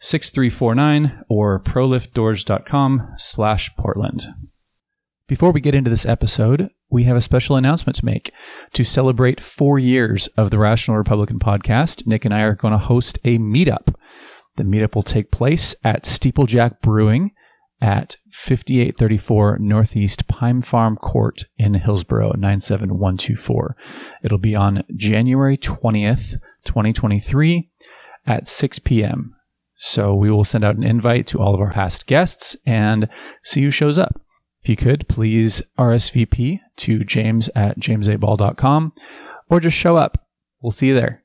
6349 or proliftdoors.com slash Portland. Before we get into this episode, we have a special announcement to make. To celebrate four years of the Rational Republican podcast, Nick and I are going to host a meetup. The meetup will take place at Steeplejack Brewing at 5834 Northeast Pine Farm Court in Hillsboro, 97124. It'll be on January 20th, 2023 at 6 p.m. So we will send out an invite to all of our past guests and see who shows up. If you could, please RSVP to james at jamesaball.com or just show up. We'll see you there.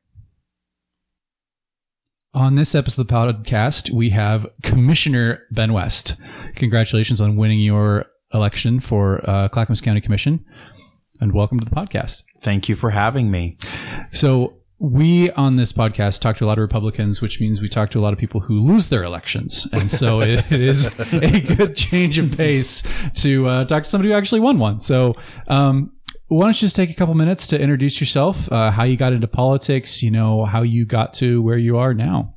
On this episode of the podcast, we have Commissioner Ben West. Congratulations on winning your election for uh, Clackamas County Commission, and welcome to the podcast. Thank you for having me. So, we on this podcast talk to a lot of Republicans, which means we talk to a lot of people who lose their elections, and so it, it is a good change of pace to uh, talk to somebody who actually won one. So, um, why don't you just take a couple minutes to introduce yourself, uh, how you got into politics, you know, how you got to where you are now.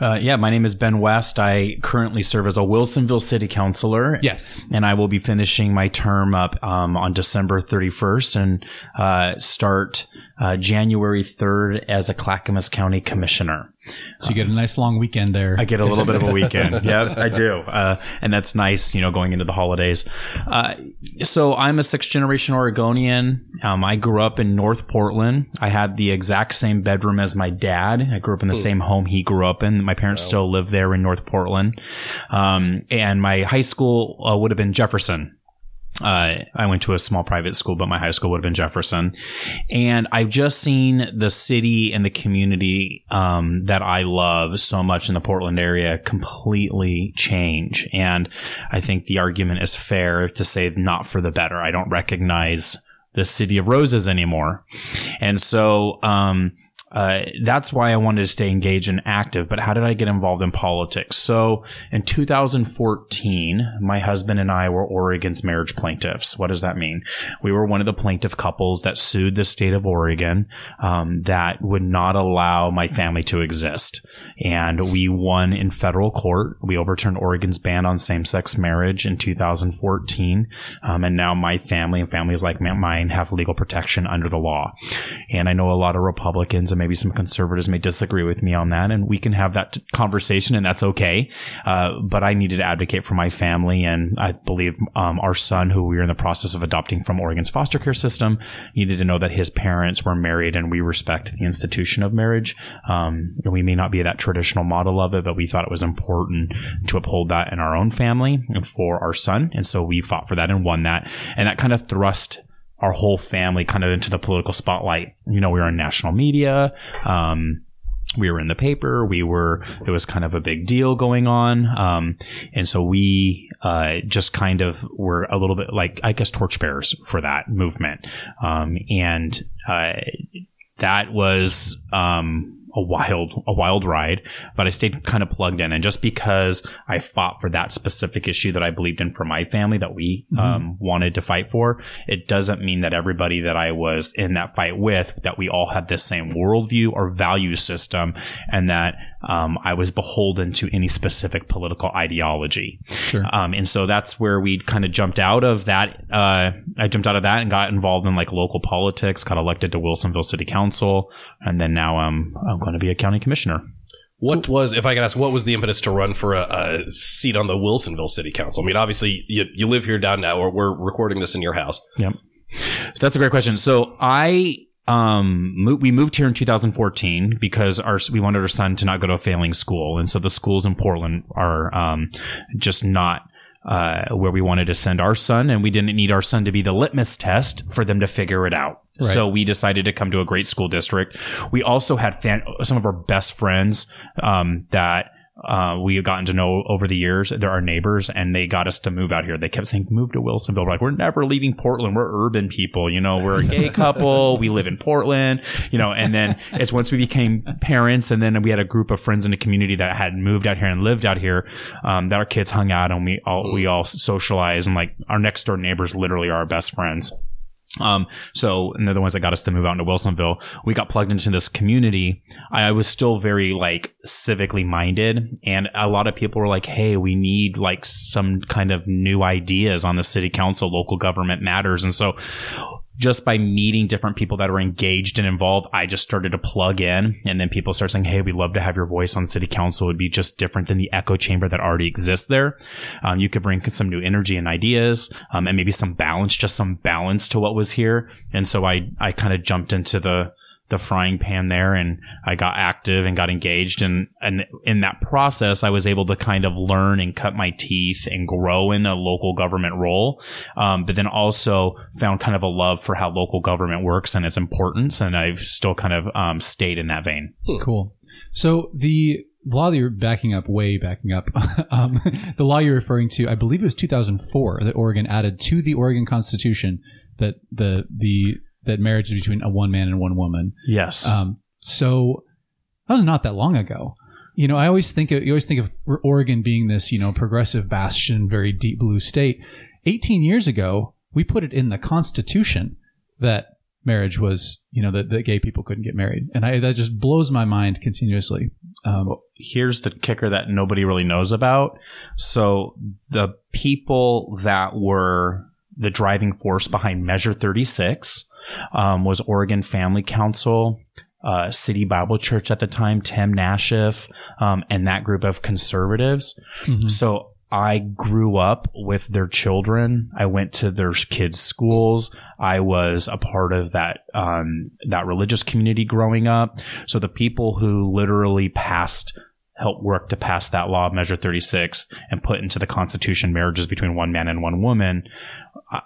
Uh, yeah, my name is Ben West. I currently serve as a Wilsonville City Councilor. Yes. And I will be finishing my term up um, on December 31st and uh, start uh, January 3rd as a Clackamas County Commissioner. So you get a nice long weekend there. I get a little bit of a weekend. yeah, I do. Uh, and that's nice, you know, going into the holidays. Uh, so I'm a sixth generation Oregonian. Um, I grew up in North Portland. I had the exact same bedroom as my dad. I grew up in the Ooh. same home he grew up in. My parents wow. still live there in North Portland. Um, and my high school uh, would have been Jefferson. Uh, I went to a small private school, but my high school would have been Jefferson. And I've just seen the city and the community um, that I love so much in the Portland area completely change. And I think the argument is fair to say not for the better. I don't recognize the city of roses anymore. And so, um, uh, that's why I wanted to stay engaged and active. But how did I get involved in politics? So in 2014, my husband and I were Oregon's marriage plaintiffs. What does that mean? We were one of the plaintiff couples that sued the state of Oregon um, that would not allow my family to exist. And we won in federal court. We overturned Oregon's ban on same sex marriage in 2014. Um, and now my family and families like mine have legal protection under the law. And I know a lot of Republicans and maybe some conservatives may disagree with me on that, and we can have that conversation, and that's okay. Uh, but I needed to advocate for my family, and I believe um, our son, who we are in the process of adopting from Oregon's foster care system, needed to know that his parents were married, and we respect the institution of marriage. Um, we may not be that traditional model of it, but we thought it was important to uphold that in our own family and for our son, and so we fought for that and won that, and that kind of thrust our whole family kind of into the political spotlight. You know, we were in national media. Um, we were in the paper. We were, it was kind of a big deal going on. Um, and so we, uh, just kind of were a little bit like, I guess, torchbearers for that movement. Um, and, uh, that was, um, a wild a wild ride, but I stayed kind of plugged in. And just because I fought for that specific issue that I believed in for my family that we mm-hmm. um, wanted to fight for, it doesn't mean that everybody that I was in that fight with that we all had the same worldview or value system, and that um, I was beholden to any specific political ideology. Sure. Um, and so that's where we kind of jumped out of that. Uh, I jumped out of that and got involved in like local politics, got elected to Wilsonville City Council, and then now I'm, I'm going to be a county commissioner. What was, if I can ask, what was the impetus to run for a, a, seat on the Wilsonville City Council? I mean, obviously, you, you live here down now, or we're recording this in your house. Yep. So that's a great question. So I um, mo- we moved here in 2014 because our we wanted our son to not go to a failing school, and so the schools in Portland are um, just not. Uh, where we wanted to send our son, and we didn't need our son to be the litmus test for them to figure it out. Right. So we decided to come to a great school district. We also had fan- some of our best friends um, that uh, we have gotten to know over the years. They're our neighbors, and they got us to move out here. They kept saying, "Move to Wilsonville." We're like, we're never leaving Portland. We're urban people, you know. We're a gay couple. We live in Portland, you know. And then it's once we became parents, and then we had a group of friends in the community that had moved out here and lived out here. Um, that our kids hung out, and we all we all socialized, and like our next door neighbors literally are our best friends. Um, so, and they're the ones that got us to move out into Wilsonville. We got plugged into this community. I was still very like civically minded and a lot of people were like, Hey, we need like some kind of new ideas on the city council, local government matters. And so just by meeting different people that are engaged and involved, I just started to plug in. And then people start saying, Hey, we'd love to have your voice on city council. It would be just different than the echo chamber that already exists there. Um, you could bring some new energy and ideas, um, and maybe some balance, just some balance to what was here. And so I, I kind of jumped into the, the frying pan there and I got active and got engaged and and in that process I was able to kind of learn and cut my teeth and grow in a local government role. Um, but then also found kind of a love for how local government works and its importance and I've still kind of um, stayed in that vein. Cool. So the law that you're backing up, way backing up, um, the law you're referring to, I believe it was 2004 that Oregon added to the Oregon Constitution that the the that marriage is between a one man and one woman. yes Um, so that was not that long ago. You know, I always think of, you always think of Oregon being this you know progressive bastion, very deep blue state. 18 years ago, we put it in the Constitution that marriage was you know that, that gay people couldn't get married, and I that just blows my mind continuously. Um, here's the kicker that nobody really knows about. So the people that were the driving force behind Measure 36 um, was Oregon Family Council, uh, City Bible Church at the time, Tim Nashif, um, and that group of conservatives. mhm. So I grew up with their children. I went to their kids' schools. I was a part of that um, that religious community growing up. So the people who literally passed helped work to pass that law, Measure 36, and put into the Constitution marriages between one man and one woman.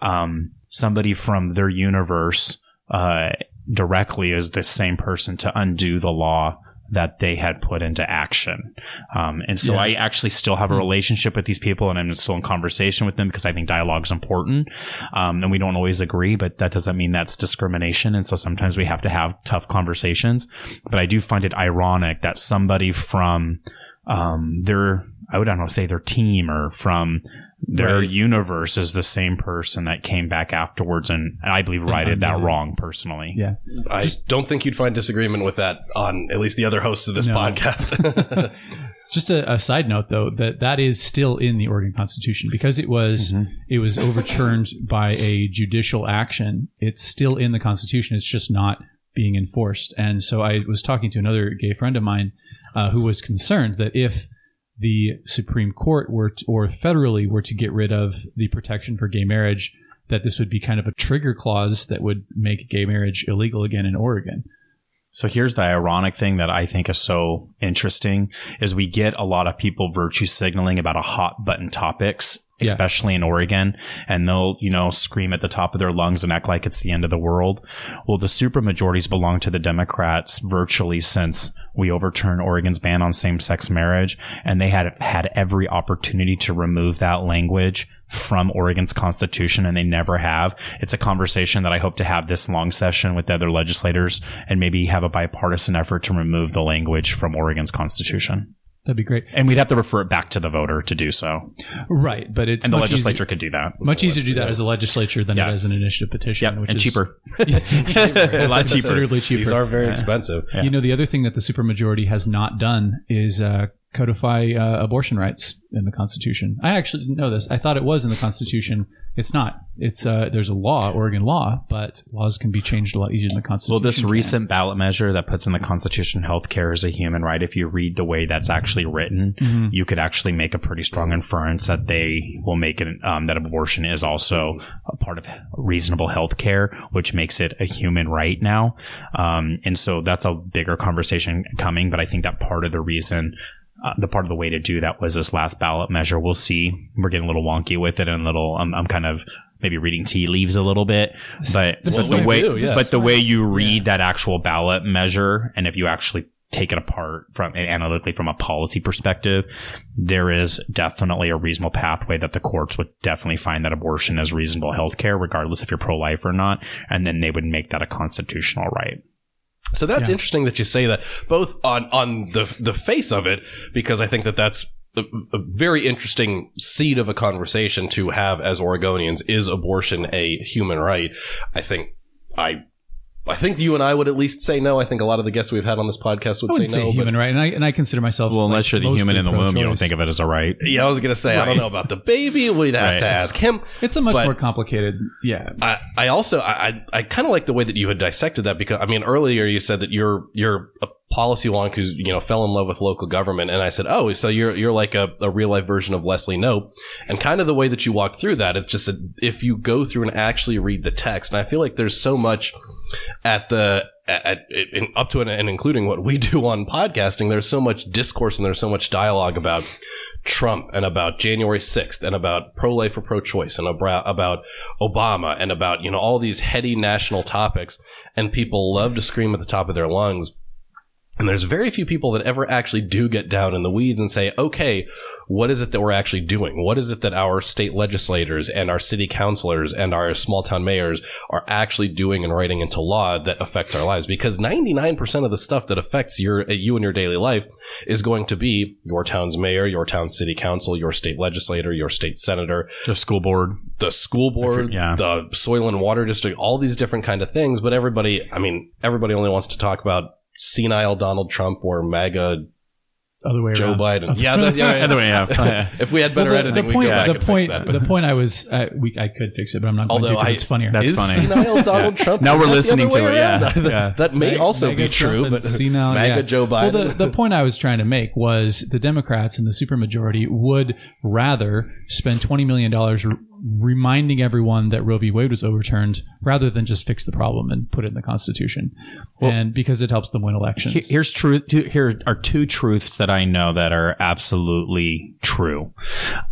Um, somebody from their universe uh, directly is the same person to undo the law that they had put into action. Um, and so Yeah. I actually still have a relationship with these people and I'm still in conversation with them because I think dialogue is important. Um, and we don't always agree, but that doesn't mean that's discrimination. And so sometimes we have to have tough conversations. But I do find it ironic that somebody from um, their, I would I don't know, say their team or from their Right. universe is the same person that came back afterwards and I believe righted that wrong personally. yeah. I just, don't think you'd find disagreement with that on at least the other hosts of this No. podcast. Just a, a side note, though, that that is still in the Oregon Constitution because it was it was overturned by a judicial action. It's still in the Constitution. It's just not being enforced. And so I was talking to another gay friend of mine uh, who was concerned that if the Supreme Court were to, or federally were to get rid of the protection for gay marriage, that this would be kind of a trigger clause that would make gay marriage illegal again in Oregon. So here's the ironic thing that I think is so interesting is we get a lot of people virtue signaling about a hot button topics, Yeah. especially in Oregon, and they'll, you know, scream at the top of their lungs and act like it's the end of the world. Well, the supermajorities belong to the Democrats virtually since we overturned Oregon's ban on same-sex marriage, and they had had every opportunity to remove that language from Oregon's constitution and they never have. It's a conversation that I hope to have this long session with the other legislators and maybe have a bipartisan effort to remove the language from Oregon's constitution. That'd be great. And we'd have to refer it back to the voter to do so. Right, but it's And the legislature easier, could do that. much easier to do that as a legislature than Yeah. it is an initiative petition, Yeah, which and is cheaper. a lot cheaper. Considerably cheaper. These are very expensive. Yeah. You know, the other thing that the supermajority has not done is uh, codify uh, abortion rights in the Constitution. I actually didn't know this. I thought it was in the Constitution. It's not. It's uh, there's a law, Oregon law, but laws can be changed a lot easier than the Constitution. Well, this can. recent ballot measure that puts in the Constitution healthcare as a human right, if you read the way that's actually written, Mhm. you could actually make a pretty strong inference that they will make it um, that abortion is also a part of reasonable health care, which makes it a human right now. Um, and so that's a bigger conversation coming. But I think that part of the reason. Uh, the part of the way to do that was this last ballot measure. We'll see. We're getting a little wonky with it, and a little. I'm, I'm kind of maybe reading tea leaves a little bit, but, but the way, do, yeah. but the way you read Yeah. that actual ballot measure, and if you actually take it apart from analytically from a policy perspective, there is definitely a reasonable pathway that the courts would definitely find that abortion is reasonable health care, regardless if you're pro life or not, and then they would make that a constitutional right. So that's Yeah. interesting that you say that, both on on the the face of it, because I think that that's a, a very interesting seed of a conversation to have as Oregonians. Is abortion a human right? I think I. I think you and I would at least say no. I think a lot of the guests we've had on this podcast would I say wouldn't say, no. human right, and I and I consider myself Well, like, unless you're the human in the womb, you don't think of it as a right. yeah, I was gonna say I don't know about the baby. We'd have Right. to ask him. It's a much but- more complicated. Yeah, I, I also I I, I kind of like the way that you had dissected that because I mean earlier you said that you're you're a policy wonk who you know fell in love with local government and I said oh so you're you're like a, a real life version of Leslie Knope and kind of the way that you walk through that it's just if you go through and actually read the text and I feel like there's so much at the at, at in, up to and, and including what we do on podcasting there's so much discourse and there's so much dialogue about Trump and about January 6th and about pro-life or pro-choice and about, about Obama and about, you know, all these heady national topics and people love to scream at the top of their lungs. And there's very few people that ever actually do get down in the weeds and say, okay, what is it that we're actually doing? What is it that our state legislators and our city councilors and our small town mayors are actually doing and writing into law that affects our lives? Because 99% of the stuff that affects your, uh, you and your daily life is going to be your town's mayor, your town's city council, your state legislator, your state senator, The school board. the school board, yeah. the soil and water district, all these different kind of things. But everybody, I mean, everybody only wants to talk about senile Donald Trump or MAGA other way Joe around. Biden. Yeah, that, yeah, yeah. Other way, yeah. If we had better Well, the, editing, the point, we'd go back the and point, fix that. the point I was, uh, we, I could fix it, but I'm not going Although to because I- it's funnier. That's is funny. senile Donald Trump? Now we're listening to it, yeah. Yeah. that may Meg- also Mega be true, Trump but and senile, MAGA yeah. Joe Biden. Well, the, the point I was trying to make was the Democrats and the supermajority would rather spend $20 million r- reminding everyone that Roe v. Wade was overturned rather than just fix the problem and put it in the Constitution. and because it helps them win elections. Here's truth. Here are two truths that I know that are absolutely true.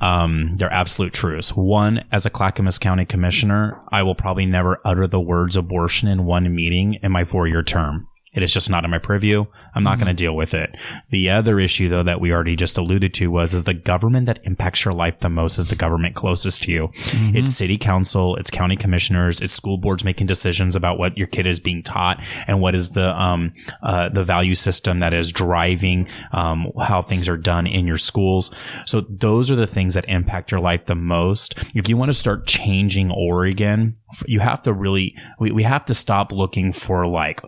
Um, they're absolute truths. One, as a Clackamas County Commissioner, I will probably never utter the words abortion in one meeting in my four-year term. It is just not in my purview. I'm not going to deal with it. The other issue, though, that we already just alluded to was is the government that impacts your life the most is the government closest to you. It's city council, it's county commissioners, it's school boards making decisions about what your kid is being taught and what is the um, uh, the value system that is driving um, how things are done in your schools. So those are the things that impact your life the most. If you want to start changing Oregon, you have to really we, we have to stop looking for like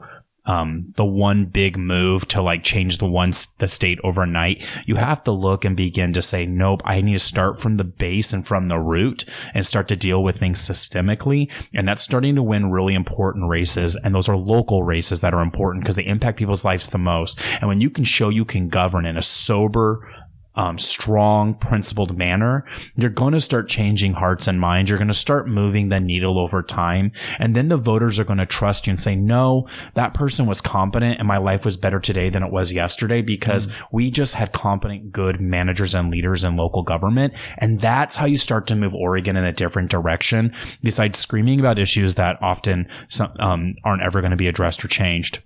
um, the one big move to like change the one the state overnight. You have to look and begin to say, nope, I need to start from the base and from the root and start to deal with things systemically. And that's starting to win really important races. And those are local races that are important because they impact people's lives the most. And when you can show you can govern in a sober, um, strong, principled manner, you're going to start changing hearts and minds. You're going to start moving the needle over time. And then the voters are going to trust you and say, no, that person was competent and my life was better today than it was yesterday because we just had competent, good managers and leaders in local government. And that's how you start to move Oregon in a different direction besides screaming about issues that often some, um, aren't ever going to be addressed or changed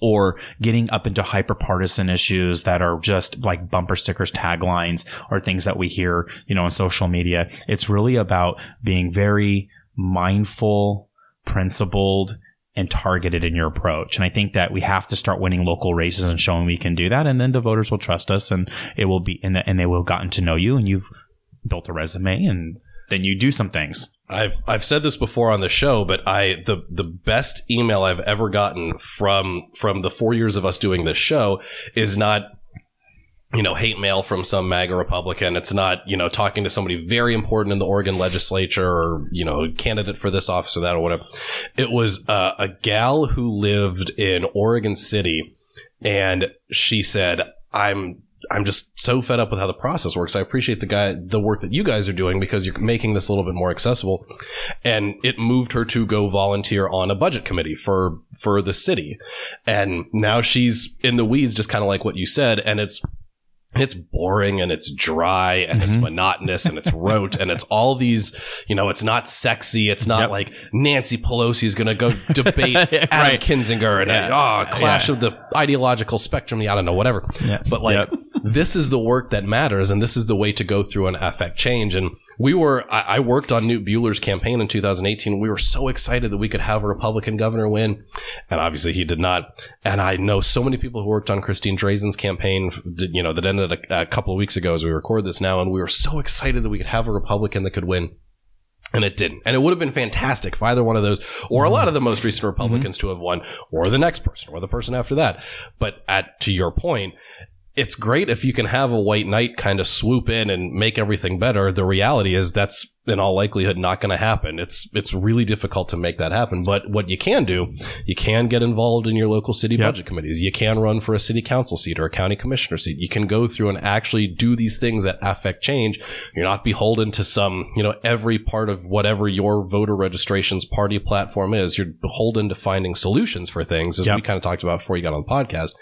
or getting up into hyper partisan issues that are just like bumper stickers, taglines, or things that we hear, you know, on social media. It's really about being very mindful, principled, and targeted in your approach. And I think that we have to start winning local races and showing we can do that. And then the voters will trust us and it will be, and, and they will have gotten to know you and you've built a resume and then you do some things. I've I've said this before on the show, but I the the best email I've ever gotten from from the four years of us doing this show is not you know, hate mail from some MAGA Republican. It's not, you know, talking to somebody very important in the Oregon legislature or, you know, candidate for this office or that or whatever. It was uh, a gal who lived in Oregon City and she said, I'm I'm just so fed up with how the process works. I appreciate the guy, the work that you guys are doing because you're making this a little bit more accessible. And it moved her to go volunteer on a budget committee for, for the city. And now she's in the weeds, just kind of like what you said. And it's, it's boring and it's dry and it's mm-hmm. monotonous and it's rote and it's all these, you know, it's not sexy. It's not Yep. like Nancy Pelosi is going to go debate Adam Right. Kinzinger and, Yeah. oh, clash Yeah. of the ideological spectrum. I don't know, whatever. But like, Yep. this is the work that matters and this is the way to go through and affect change. And we were, I, I worked on Knute Buehler's campaign in 2018. We were so excited that we could have a Republican governor win. And obviously he did not. And I know so many people who worked on Christine Drazan's campaign, you know, that ended a, a couple of weeks ago as we record this now. And we were so excited that we could have a Republican that could win. And it didn't. And it would have been fantastic if either one of those, or a lot of the most recent mm-hmm. Republicans to have won, or the next person, or the person after that. But at, to your point, it's great if you can have a white knight kind of swoop in and make everything better. The reality is that's in all likelihood not going to happen. It's it's really difficult to make that happen. But what you can do, you can get involved in your local city budget committees. You can run for a city council seat or a county commissioner seat. You can go through and actually do these things that affect change. You're not beholden to some, you know, every part of whatever your voter registration's party platform is. You're beholden to finding solutions for things, as Yep. we kind of talked about before you got on the podcast.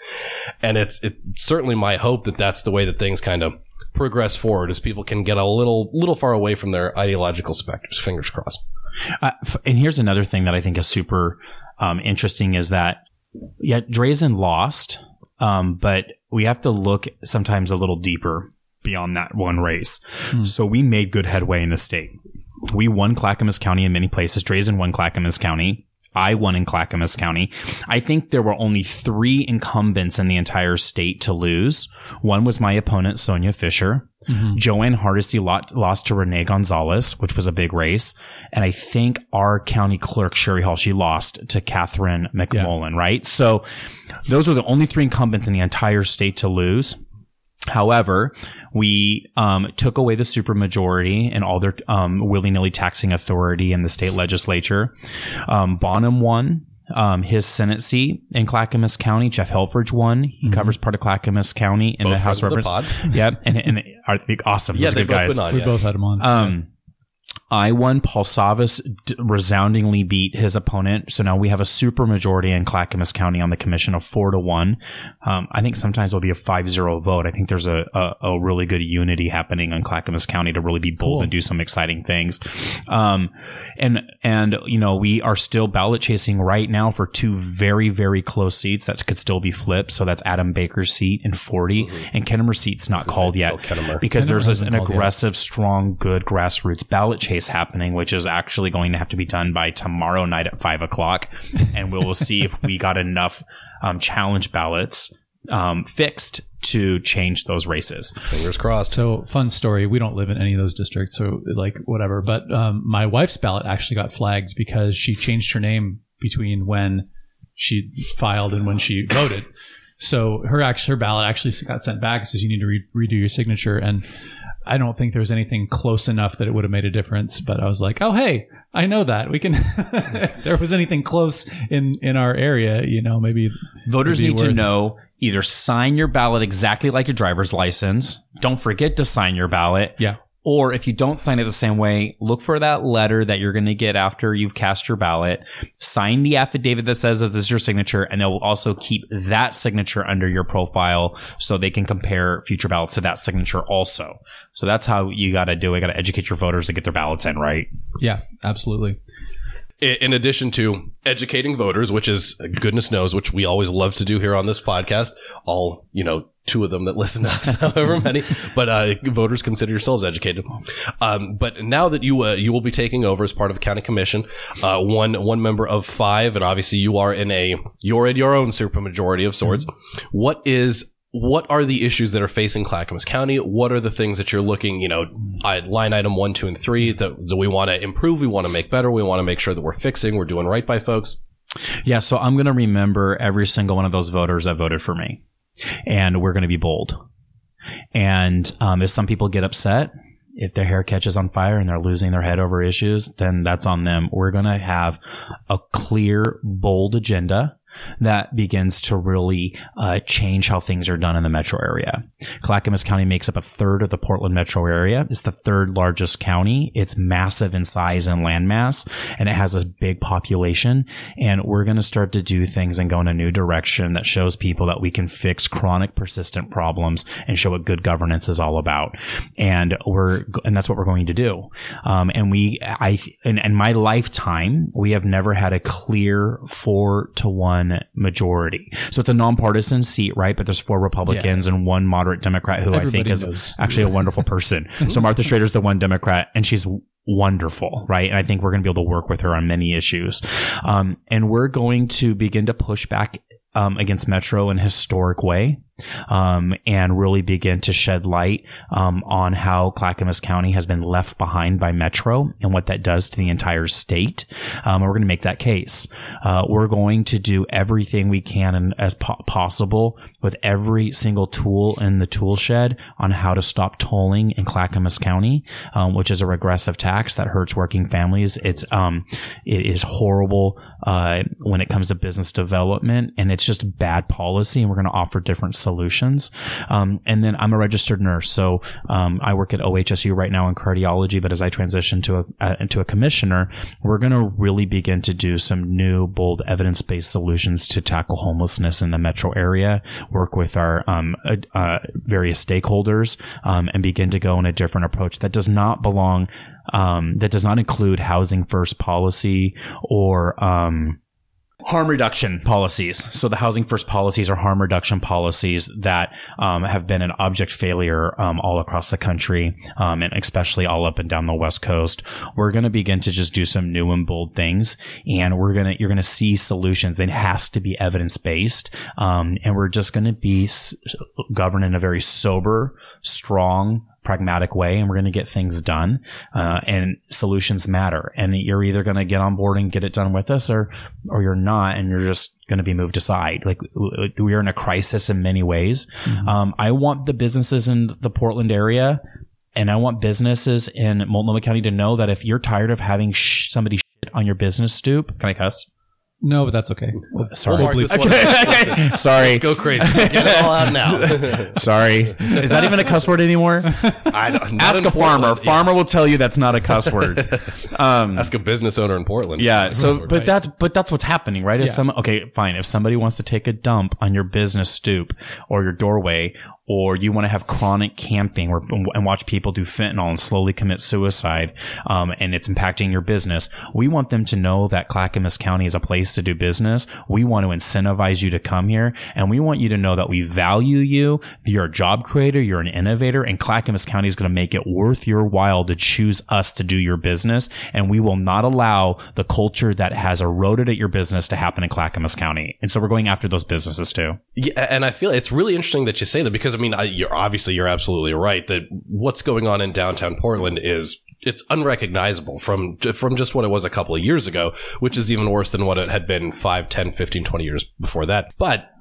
And it's it's certainly my hope that that's the way that things kind of progress forward, as people can get a little little far away from their ideological specters. Fingers crossed. Uh, f- and here's another thing that I think is super um, interesting is that yeah, Drazan lost, um, but we have to look sometimes a little deeper beyond that one race. So we made good headway in the state. We won Clackamas County in many places. Drazan won Clackamas County. I won in Clackamas County. I think there were only three incumbents in the entire state to lose. One was my opponent, Sonya Fischer. Mm-hmm. Jo Ann Hardesty lot, lost to Rene Gonzalez, which was a big race. And I think our county clerk, Sherry Hall, she lost to Catherine McMullen, right? So those are the only three incumbents in the entire state to lose. However, we um, took away the supermajority and all their um, willy nilly taxing authority in the state legislature. Um, Bonham won um, his Senate seat in Clackamas County. Jeff Helfrich won. He covers part of Clackamas County in Both the House of friends the Representatives. Yep, and and are awesome. Yeah, Those they've good both guys. been on. We yeah. both had him on. I won. Paul Savas d- resoundingly beat his opponent. So now we have a super majority in Clackamas County on the commission of four to one. Um, I think sometimes it'll be a 5-0 vote. I think there's a, a, a really good unity happening in Clackamas County to really be bold Cool. and do some exciting things. Um, and, and, you know, we are still ballot chasing right now for two very, very close seats that could still be flipped. So that's Adam Baker's seat in 40 and Kennemer seat's not called yet oh, because Kennemer there's an called yet. aggressive, strong, good grassroots ballot chase happening, which is actually going to have to be done by tomorrow night at five o'clock, and we will see if we got enough um, challenge ballots um, fixed to change those races. Fingers crossed. So fun story. We don't live in any of those districts, so like whatever. But um, my wife's ballot actually got flagged because she changed her name between when she filed and when she voted. So her actually her ballot actually got sent back. It says you need to re- redo your signature, and I don't think there was anything close enough that it would have made a difference. But I was like, oh hey, I know that we can. if there was anything close in in our area, you know, maybe Voters need to know either sign your ballot exactly like your driver's license. Don't forget to sign your ballot. yeah. Or if you don't sign it the same way, look for that letter that you're going to get after you've cast your ballot. Sign the affidavit that says that this is your signature, and they'll also keep that signature under your profile so they can compare future ballots to that signature also. So that's how you got to do it. Got to educate your voters to get their ballots in right. Yeah, absolutely. In addition to educating voters, which is goodness knows, which we always love to do here on this podcast, all, you know, two of them that listen to us, however many, but, uh, voters consider yourselves educated. Um, but now that you, uh, you will be taking over as part of a county commission, uh, one, one member of five, and obviously you are in a, you're in your own supermajority of sorts. What is, what are the issues that are facing Clackamas County? What are the things that you're looking, you know, line item one, two, and three that, that we want to improve, we want to make better, we want to make sure that we're fixing, we're doing right by folks? Yeah. So I'm going to remember every single one of those voters that voted for me and we're going to be bold. And um, if some people get upset, if their hair catches on fire and they're losing their head over issues, then that's on them. We're going to have a clear, bold agenda that begins to really uh, change how things are done in the metro area. Clackamas County makes up a third of the Portland metro area. It's the third largest county. It's massive in size and landmass, and it has a big population. And we're going to start to do things and go in a new direction that shows people that we can fix chronic, persistent problems and show what good governance is all about. And we're, and that's what we're going to do. Um, and we, I, in, in my lifetime, we have never had a clear four to one majority. So it's a nonpartisan seat, right? But there's four Republicans and one moderate Democrat who I think is knows. actually a wonderful person. so Martha Schrader's the one Democrat and she's wonderful, right? And I think we're going to be able to work with her on many issues. Um, and we're going to begin to push back um, against Metro in a historic way. Um, and really begin to shed light um, on how Clackamas County has been left behind by Metro and what that does to the entire state. Um, we're going to make that case. Uh, we're going to do everything we can and as po- possible with every single tool in the tool shed on how to stop tolling in Clackamas County, um, which is a regressive tax that hurts working families. It's um, it is horrible uh, when it comes to business development, and it's just bad policy. And we're going to offer different solutions. Um, and then I'm a registered nurse, so um, I work at OHSU right now in cardiology. But as I transition to a uh, into a commissioner, we're going to really begin to do some new, bold, evidence based solutions to tackle homelessness in the metro area. Work with our um, uh, uh, various stakeholders um, and begin to go in a different approach that does not belong. Um, that does not include housing first policy or um, harm reduction policies. So the housing first policies are harm reduction policies that um, have been an object failure um, all across the country, um, and especially all up and down the West Coast. We're going to begin to just do some new and bold things, and we're gonna you're gonna see solutions. It has to be evidence based, um, and we're just going to be s- governed in a very sober, strong pragmatic way and we're going to get things done uh, and solutions matter. And you're either going to get on board and get it done with us or or you're not and you're just going to be moved aside. Like we are in a crisis in many ways. Um, i want the businesses in the portland area and i want businesses in multnomah county to know that if you're tired of having sh- somebody shit on your business stoop can i cuss No, but that's okay. Well, sorry Mark this one out. sorry Go crazy. Get it all out now. sorry is that even a cuss word anymore I don't, not ask in a farmer Portland. farmer will tell you that's not a cuss word um, Ask a business owner in Portland. Yeah. So, but that's but that's what's happening, right? If Yeah. some okay, fine. If somebody wants to take a dump on your business stoop or your doorway, or you want to have chronic camping or, and watch people do fentanyl and slowly commit suicide, um, and it's impacting your business, we want them to know that Clackamas County is a place to do business. We want to incentivize you to come here, and we want you to know that we value you. You're a job creator, you're an innovator, and Clackamas County is going to make it worth your while to choose us to do your business. And we will not allow the culture that has eroded at your business to happen in Clackamas County. And so we're going after those businesses too. Yeah, and I feel it's really interesting that you say that because mean, I, you're obviously you're absolutely right that what's going on in downtown Portland is it's unrecognizable from from just what it was a couple of years ago, which is even worse than what it had been 5, 10, 15, 20 years before that. But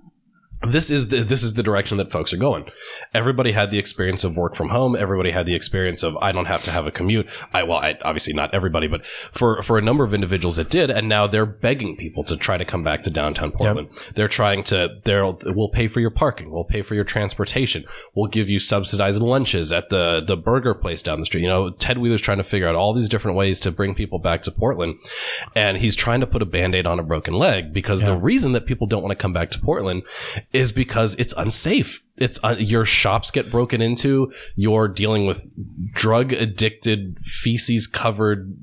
this is the this is the direction that folks are going. Everybody had the experience of work from home. Everybody had the experience of I don't have to have a commute. I well, I, obviously not everybody, but for for a number of individuals it did, and now they're begging people to try to come back to downtown Portland. They're trying to. They'll we'll pay for your parking. We'll pay for your transportation. We'll give you subsidized lunches at the the burger place down the street. You know, Ted Wheeler's trying to figure out all these different ways to bring people back to Portland, and he's trying to put a band aid on a broken leg because the reason that people don't want to come back to Portland is because it's unsafe. It's uh, your shops get broken into. You're dealing with drug addicted, feces covered,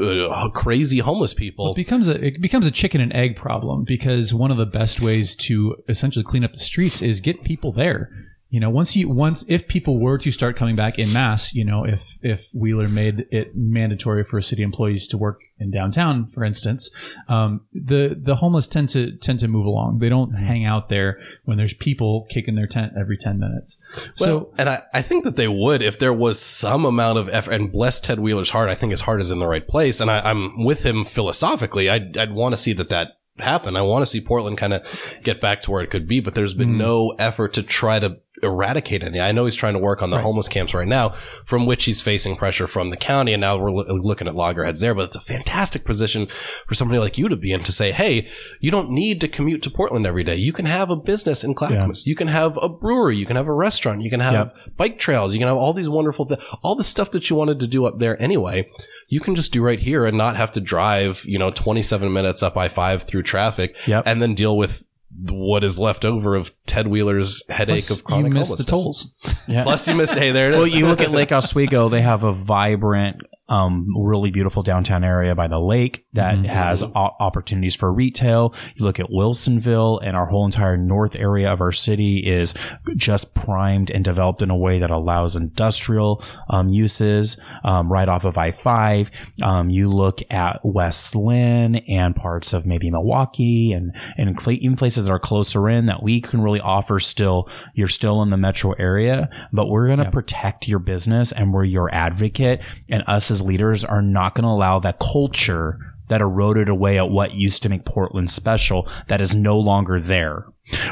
uh, crazy homeless people. It becomes a it becomes a chicken and egg problem because one of the best ways to essentially clean up the streets is get people there. You know, once you once if people were to start coming back in mass, you know, if if Wheeler made it mandatory for city employees to work in downtown, for instance, um, the the homeless tend to tend to move along. They don't hang out there when there's people kicking their tent every ten minutes. Well, so and I, I think that they would if there was some amount of effort. And bless Ted Wheeler's heart, I think his heart is in the right place, and I, I'm with him philosophically. I'd, I'd want to see that that happen. I want to see Portland kind of get back to where it could be, but there's been no effort to try to eradicate any. I know he's trying to work on the homeless camps right now, from which he's facing pressure from the county, and now we're lo- looking at loggerheads there. But it's a fantastic position for somebody like you to be in to say, "Hey, you don't need to commute to Portland every day. You can have a business in Clackamas. You can have a brewery. You can have a restaurant. You can have bike trails. You can have all these wonderful, th- all the stuff that you wanted to do up there anyway." You can just do right here and not have to drive, you know, 27 minutes up I 5 through traffic Yep. and then deal with what is left over of Ted Wheeler's headache Plus, of chronic you missed the tolls. Yeah. Plus, you missed. Hey, there it is. well, you look at Lake Oswego; they have a vibrant, um, really beautiful downtown area by the lake that Mhm. has o- opportunities for retail. You look at Wilsonville, and our whole entire north area of our city is just primed and developed in a way that allows industrial um, uses um, right off of I five. Um, you look at West Linn and parts of maybe Milwaukie and and even places that are closer in that we can really offer. Still, you're still in the metro area, but we're going to Yeah. protect your business and we're your advocate. And us as leaders are not going to allow that culture that eroded away at what used to make Portland special that is no longer there.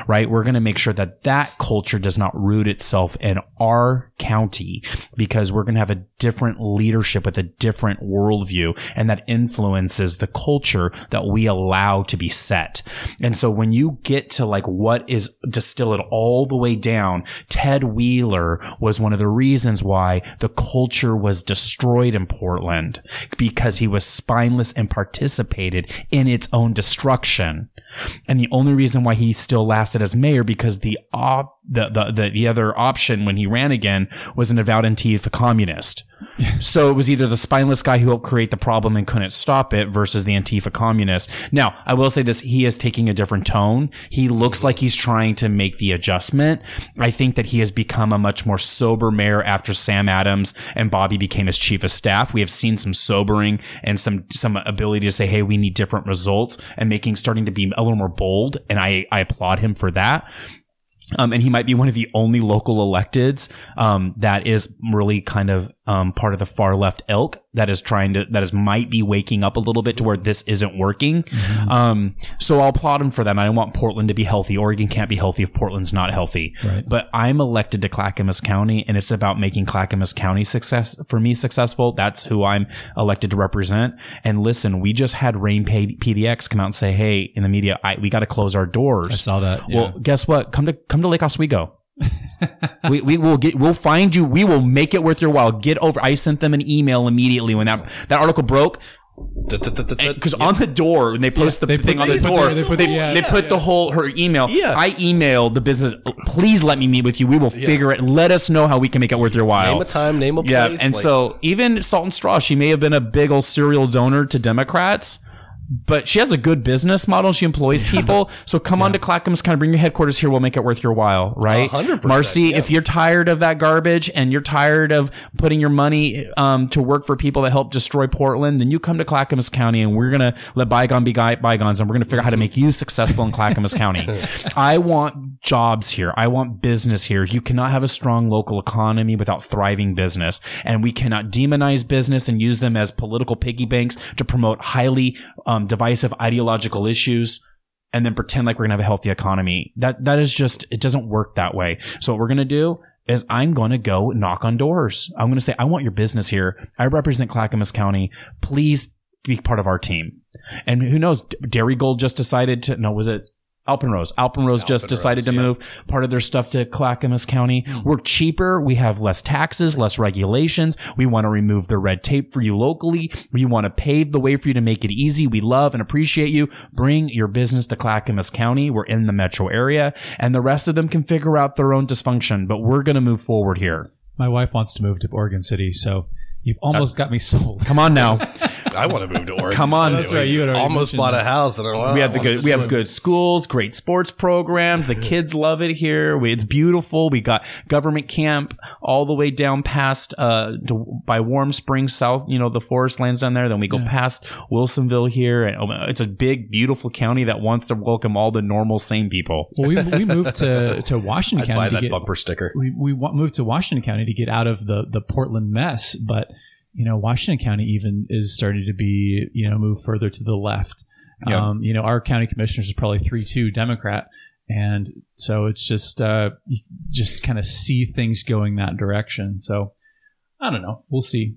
Right? We're going to make sure that that culture does not root itself in our county because we're going to have a different leadership with a different worldview and that influences the culture that we allow to be set. And so when you get to like what is distill it all the way down, Ted Wheeler was one of the reasons why the culture was destroyed in Portland because he was spineless and participated in its own destruction. And the only reason why he still lasted as mayor because the op- the, the, the, the other option when he ran again was an avowed Antifa communist. So it was either the spineless guy who helped create the problem and couldn't stop it versus the Antifa communist. Now, I will say this, he is taking a different tone. He looks like he's trying to make the adjustment. I think that he has become a much more sober mayor after Sam Adams and Bobby became his chief of staff. We have seen some sobering and some, some ability to say, Hey, we need different results and making, starting to be a little more bold. And I, I applaud him for that. Um, and he might be one of the only local electeds um, that is really kind of um, part of the far left ilk that is trying to that is might be waking up a little bit to where this isn't working. Um, so I'll applaud him for that. And I want Portland to be healthy. Oregon can't be healthy if Portland's not healthy. Right. But I'm elected to Clackamas County, and it's about making Clackamas County success for me successful. That's who I'm elected to represent. And listen, we just had Rain P- PDX come out and say, "Hey, in the media, I, we got to close our doors." I saw that. Yeah. Well, guess what? Come to come to Lake Oswego. We, we will get we'll find you. We will make it worth your while. Get over. I sent them an email immediately when that that article broke because on the door when they post they the put- thing on the door, they, they put the- yeah, they put yeah. the whole her email. Yeah. I emailed the business. Please let me meet with you. We will figure it. Let us know how we can make it worth your while. name a time, name a place. Yeah, and like- so even Salt and Straw, she may have been a big old serial donor to Democrats, but she has a good business model. She employs people. So come on to Clackamas, kind of bring your headquarters here. We'll make it worth your while, right? 100%, Marcy, yeah. if you're tired of that garbage and you're tired of putting your money um, to work for people that help destroy Portland, then you come to Clackamas County and we're gonna let bygone be bygones, and we're gonna figure out how to make you successful in Clackamas County. I want jobs here. I want business here. You cannot have a strong local economy without thriving business, and we cannot demonize business and use them as political piggy banks to promote highly um, Um, divisive ideological issues and then pretend like we're gonna have a healthy economy. That that is just it doesn't work that way. So what we're gonna do is I'm gonna go knock on doors. I'm gonna say, I want your business here. I represent Clackamas County. Please be part of our team. And who knows? Darigold just decided to no, was it Alpenrose? Alpenrose just Alpenrose, decided to yeah. move part of their stuff to Clackamas County. We're cheaper. We have less taxes, less regulations. We want to remove the red tape for you locally. We want to pave the way for you to make it easy. We love and appreciate you. Bring your business to Clackamas County. We're in the metro area and the rest of them can figure out their own dysfunction, but we're going to move forward here. My wife wants to move to Oregon City, so you've almost got me sold. Come on now. I want to move to Oregon. Come on. That's right, you had already almost mentioned bought that. a house, and I'm like, we have the good we have good schools great sports programs the kids love it here we, it's beautiful we got government camp all the way down past uh to, by warm springs south you know the forest lands down there then we go past wilsonville here and oh, it's a big beautiful county that wants to welcome all the normal sane people Well, we, we moved to, to Washington I'd buy County to that get, bumper sticker. we, we moved to Washington County to get out of the, the Portland mess, but you know, Washington County even is starting to be, you know, move further to the left. Yeah. Um, you know, our county commissioners is probably three two Democrat, and so it's just uh, you just kind of see things going that direction. So I don't know. We'll see.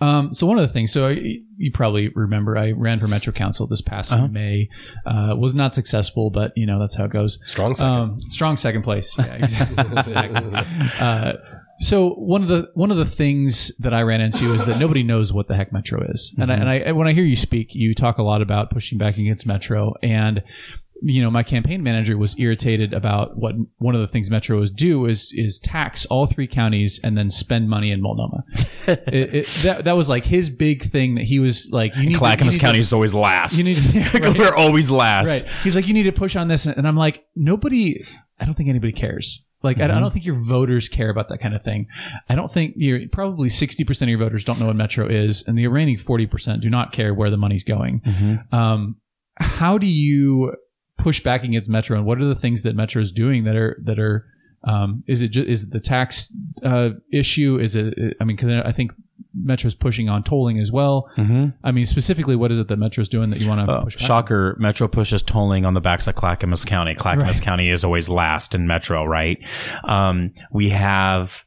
Um, so one of the things, so I, you probably remember, I ran for Metro Council this past Uh-huh. May. Uh, was not successful, but you know that's how it goes. Strong second. Um, strong second place. Yeah, exactly. uh, so one of the one of the things that I ran into is that nobody knows what the heck Metro is, and I, mm-hmm. and I when I hear you speak, you talk a lot about pushing back against Metro, and you know my campaign manager was irritated about what one of the things Metro is do is is tax all three counties and then spend money in Multnomah. it, it, that that was like his big thing that he was like. You need to- you Clackamas County is always last. You need to, right. We're always last. Right. He's like, you need to push on this. And I'm like, nobody, I don't think anybody cares. Like, I, I don't think your voters care about that kind of thing. I don't think you're probably 60% of your voters don't know what Metro is, and the remaining 40% do not care where the money's going. Mhm. Um, how do you push back against Metro, and what are the things that Metro is doing that are, that are, um, is it just, is it the tax uh, issue? Is it? I mean, because I think Metro's pushing on tolling as well. Mhm. I mean, specifically, what is it that Metro's doing that you want to Uh, push back? shocker, Metro pushes tolling on the backs of Clackamas County. Clackamas Right. County is always last in Metro, right? Um, we have,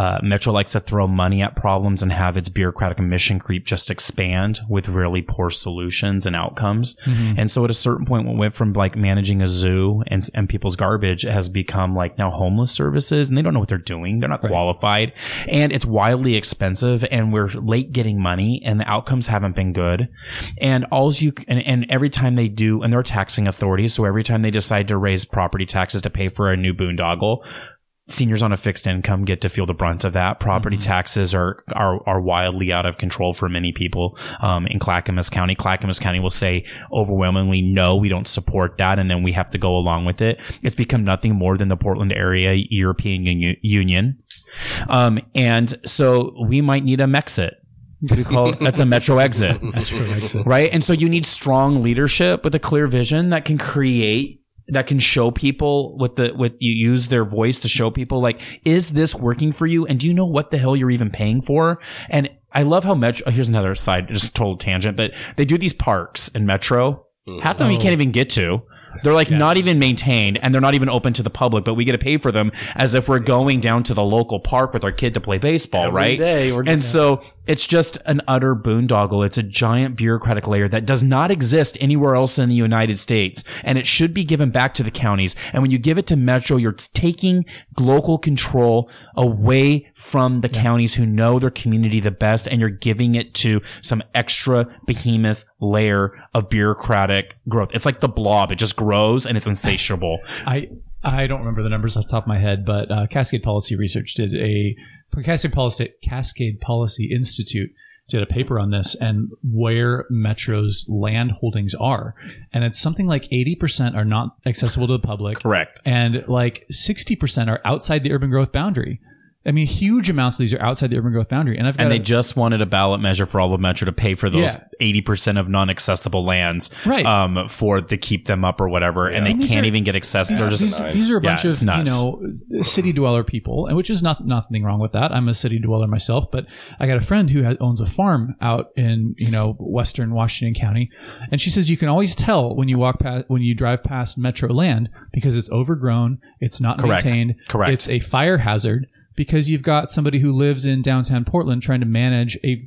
uh, Metro likes to throw money at problems and have its bureaucratic mission creep just expand with really poor solutions and outcomes. Mm-hmm. And so at a certain point, we went from like managing a zoo and, and people's garbage has become like now homeless services and they don't know what they're doing. They're not qualified and it's wildly expensive and we're late getting money and the outcomes haven't been good. And all you, and, and every time they do, and they're taxing authorities. So every time they decide to raise property taxes to pay for a new boondoggle, seniors on a fixed income get to feel the brunt of that. Property taxes are, are are wildly out of control for many people um, in Clackamas County. Clackamas County will say overwhelmingly no, we don't support that, and then we have to go along with it. It's become nothing more than the Portland area European Uni- Union, um, and so we might need a Mexit. We call that's a metro exit right? And so you need strong leadership with a clear vision that can create that can show people with the with you use their voice to show people like is this working for you and do you know what the hell you're even paying for and I love how Metro. Oh, here's another side, just total tangent, but they do these parks in Metro. Mm. Half of them you can't oh. even get to. They're like not even maintained, and they're not even open to the public. But we get to pay for them as if we're going down to the local park with our kid to play baseball, Every right? day we're and so it's just an utter boondoggle. It's a giant bureaucratic layer that does not exist anywhere else in the United States, and it should be given back to the counties. And when you give it to Metro, you're taking local control away from the counties who know their community the best, and you're giving it to some extra behemoth layer of bureaucratic growth. It's like the blob; it just grows and it's insatiable. I I don't remember the numbers off the top of my head, but uh, Cascade Policy Research did a Cascade Policy Cascade Policy Institute did a paper on this and where Metro's land holdings are, and it's something like eighty percent are not accessible to the public, Correct. and like sixty percent are outside the urban growth boundary. I mean, huge amounts of these are outside the urban growth boundary, and I've got And a- they just wanted a ballot measure for all of Metro to pay for those Yeah. eighty percent of non-accessible lands, Right. Um, for to keep them up or whatever, and they And can't are- even get access. They're these, just these, these are a bunch it's of you know city dweller people, and which is not nothing wrong with that. I'm a city dweller myself, but I got a friend who has, owns a farm out in you know western Washington County, and she says you can always tell when you walk past when you drive past Metro land because it's overgrown, it's not Correct. maintained, Correct. it's a fire hazard because you've got somebody who lives in downtown Portland trying to manage a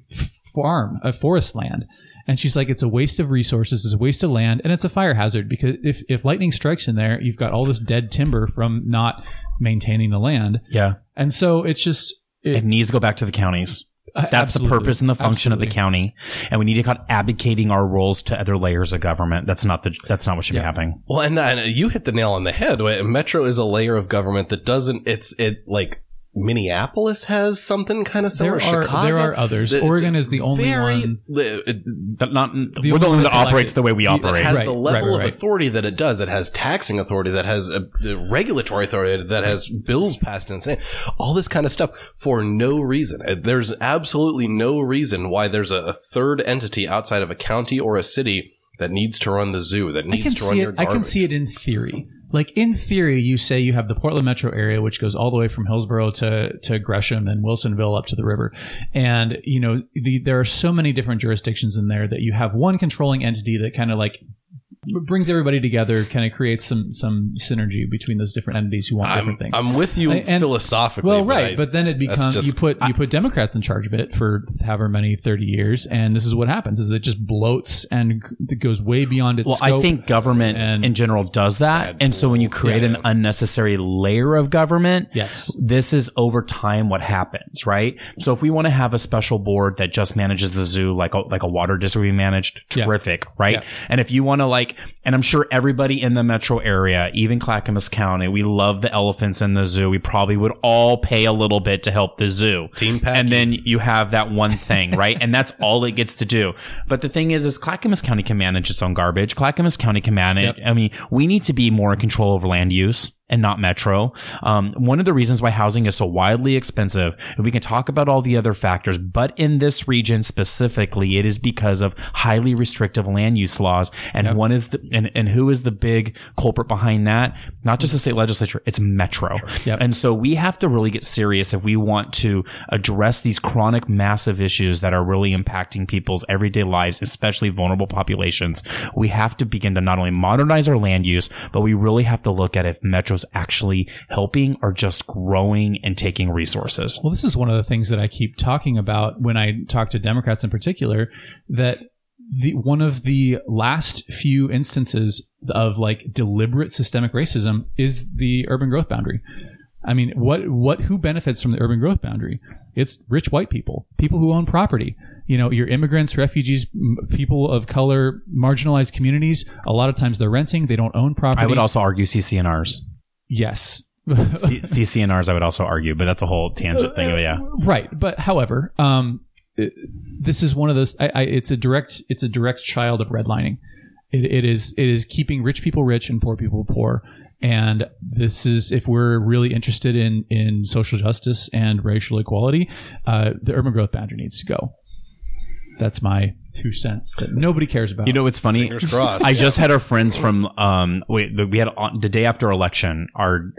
farm, a forest land. And she's like, it's a waste of resources, it's a waste of land, and it's a fire hazard because if, if lightning strikes in there, you've got all this dead timber from not maintaining the land. yeah. And so it's just. It It, needs to go back to the counties. uh, That's the purpose and the function of the county, and we need to cut abdicating our roles to other layers of government. That's not the. That's not what should be happening. Well, and, and you hit the nail on the head. Metro is a layer of government that doesn't. It's it like Minneapolis has something kind of There similar. are, Chicago. there are others. It's Oregon is the only very, one. it- But not. we're the only one one that operates elected. the way we that operate. has Right, the level right, of authority that it does. That has taxing authority. That has uh, uh, regulatory authority. That has bills passed and saying all this kind of stuff for no reason. Uh, There's absolutely no reason why there's a, a third entity outside of a county or a city that needs to run the zoo. That needs to run see your it. I can see it in theory. Like in theory, you say you have the Portland metro area, which goes all the way from Hillsboro to, to Gresham and Wilsonville up to the river. And, you know, the, there are so many different jurisdictions in there that you have one controlling entity that kind of like brings everybody together, kind of creates some some synergy between those different entities who want I'm, different things. I'm with you And- philosophically. well, but right, I- but then it becomes just- you put you put Democrats in charge of it for however many thirty years, and this is what happens: is it just bloats and it goes way beyond its Well, scope. I think government and- in general does that. And so when you create an unnecessary layer of government, yes, this is over time what happens, right? So if we want to have a special board that just manages the zoo like a, like a water district we managed, Yeah. terrific, right? Yeah. And if you want to like, and I'm sure everybody in the metro area, even Clackamas County, we love the elephants in the zoo. We probably would all pay a little bit to help the zoo. Team Packy. And then you have that one thing, right? and that's all it gets to do. But the thing is, is Clackamas County can manage its own garbage. Clackamas County can manage. Yep. I mean, we need to be more in control over land use and not metro. Um, one of the reasons why housing is so wildly expensive, and we can talk about all the other factors, but in this region specifically, it is because of highly restrictive land use laws. And one is the, and, and who is the big culprit behind that? Not just the state legislature, it's metro. Yep. And so we have to really get serious if we want to address these chronic massive issues that are really impacting people's everyday lives, especially vulnerable populations. We have to begin to not only modernize our land use, but we really have to look at if metro's actually helping or just growing and taking resources. Well, this is one of the things that I keep talking about when I talk to Democrats in particular. That the one of the last few instances of like deliberate systemic racism is the urban growth boundary. I mean, what what who benefits from the urban growth boundary? It's rich white people, people who own property. You know, your immigrants, refugees, m- people of color, marginalized communities. A lot of times they're renting; they don't own property. I would also argue CC&Rs. Yes. C- CC&Rs, I would also argue, but that's a whole tangent thing. But yeah. right but however um it- this is one of those I, I it's a direct it's a direct child of redlining it, it is it is keeping rich people rich and poor people poor and this is if we're really interested in in social justice and racial equality uh, the urban growth boundary needs to go that's my two cents that nobody cares about You know what's funny? Fingers crossed. I just had our friends from um wait the- we had on, the day after election our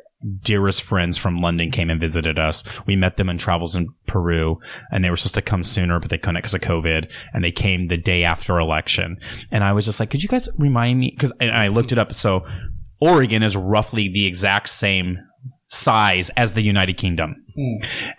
dearest friends from London came and visited us. We met them in travels in Peru and they were supposed to come sooner but they couldn't because of COVID and they came the day after election. And I was just like, could you guys remind me cuz and I looked it up so Oregon is roughly the exact same size as the United Kingdom.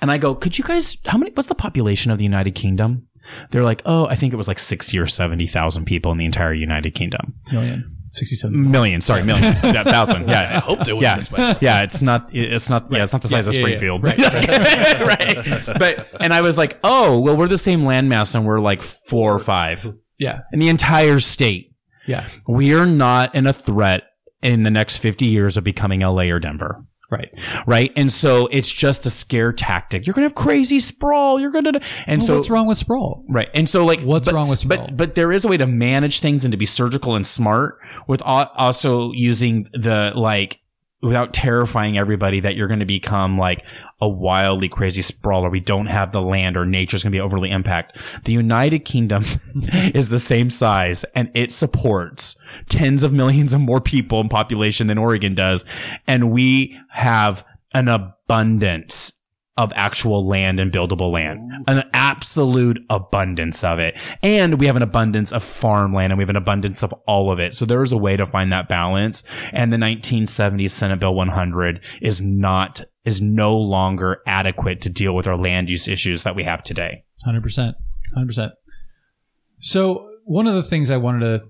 And I go, could you guys how many what's the population of the United Kingdom? They're like, oh, I think it was like sixty or seventy thousand people in the entire United Kingdom. million 67 Million, sorry, million, yeah, thousand, I yeah, hoped it was yeah, this way. yeah. It's not, it's not, yeah, it's not the size of Yeah, yeah, yeah. Springfield, right? But and I was like, oh, well, we're the same landmass, and we're like four or five yeah in the entire state. yeah We are not in a threat in the next fifty years of becoming LA or Denver. Right Right. And so it's just a scare tactic. You're going to have crazy sprawl. You're going to, and well, so what's wrong with sprawl Right. And so like What's but- wrong with sprawl? But but there is a way to manage things and to be surgical and smart with also using the like without terrifying everybody that you're going to become like a wildly crazy sprawler. We don't have the land or nature's going to be overly impact. The United Kingdom is the same size and it supports tens of millions of more people in population than Oregon does. And we have an abundance of actual land and buildable land, an absolute abundance of it. And we have an abundance of farmland and we have an abundance of all of it. So there is a way to find that balance. And the 1970s Senate Bill 100 is not, is no longer adequate to deal with our land use issues that we have today. Hundred percent, hundred percent. So one of the things I wanted to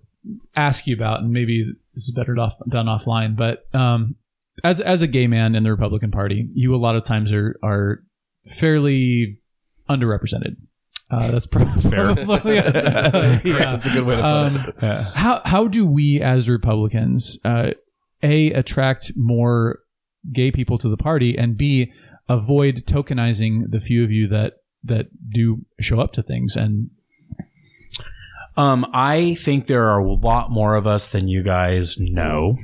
ask you about, and maybe this is better off, done offline, but um, as as a gay man in the Republican Party, you a lot of times are are fairly underrepresented. Uh, that's, pro- fair. probably- yeah. That's a good way to put Um, it. how how do we as Republicans uh, a attract more gay people to the party and b avoid tokenizing the few of you that that do show up to things and Um, I think there are a lot more of us than you guys know.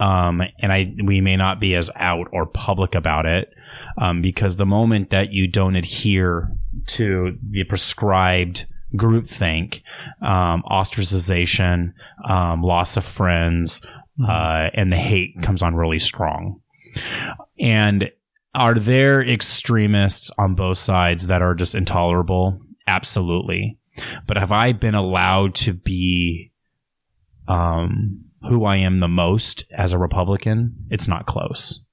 Um, and I, we may not be as out or public about it. Um, because the moment that you don't adhere to the prescribed groupthink, um, ostracization, um, loss of friends, uh, and the hate comes on really strong. And are there extremists on both sides that are just intolerable? Absolutely. But have I been allowed to be um, who I am the most as a Republican, it's not close.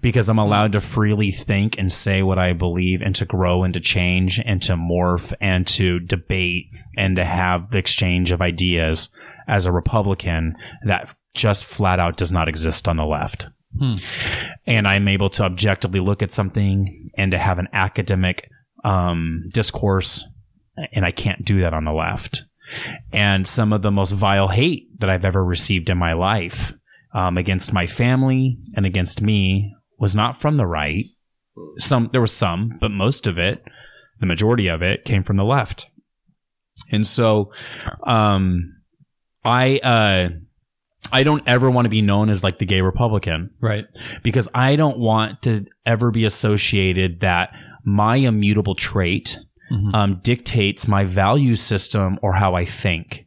Because I'm allowed to freely think and say what I believe and to grow and to change and to morph and to debate and to have the exchange of ideas as a Republican that just flat out does not exist on the left. And I'm able to objectively look at something and to have an academic um, discourse, and I can't do that on the left. And some of the most vile hate that I've ever received in my life um, against my family and against me was not from the right. Some there was some, but most of it, the majority of it, came from the left. And so, um, I uh, I don't ever want to be known as like the gay Republican Right. because I don't want to ever be associated that my immutable trait Mhm. um, dictates my value system or how I think.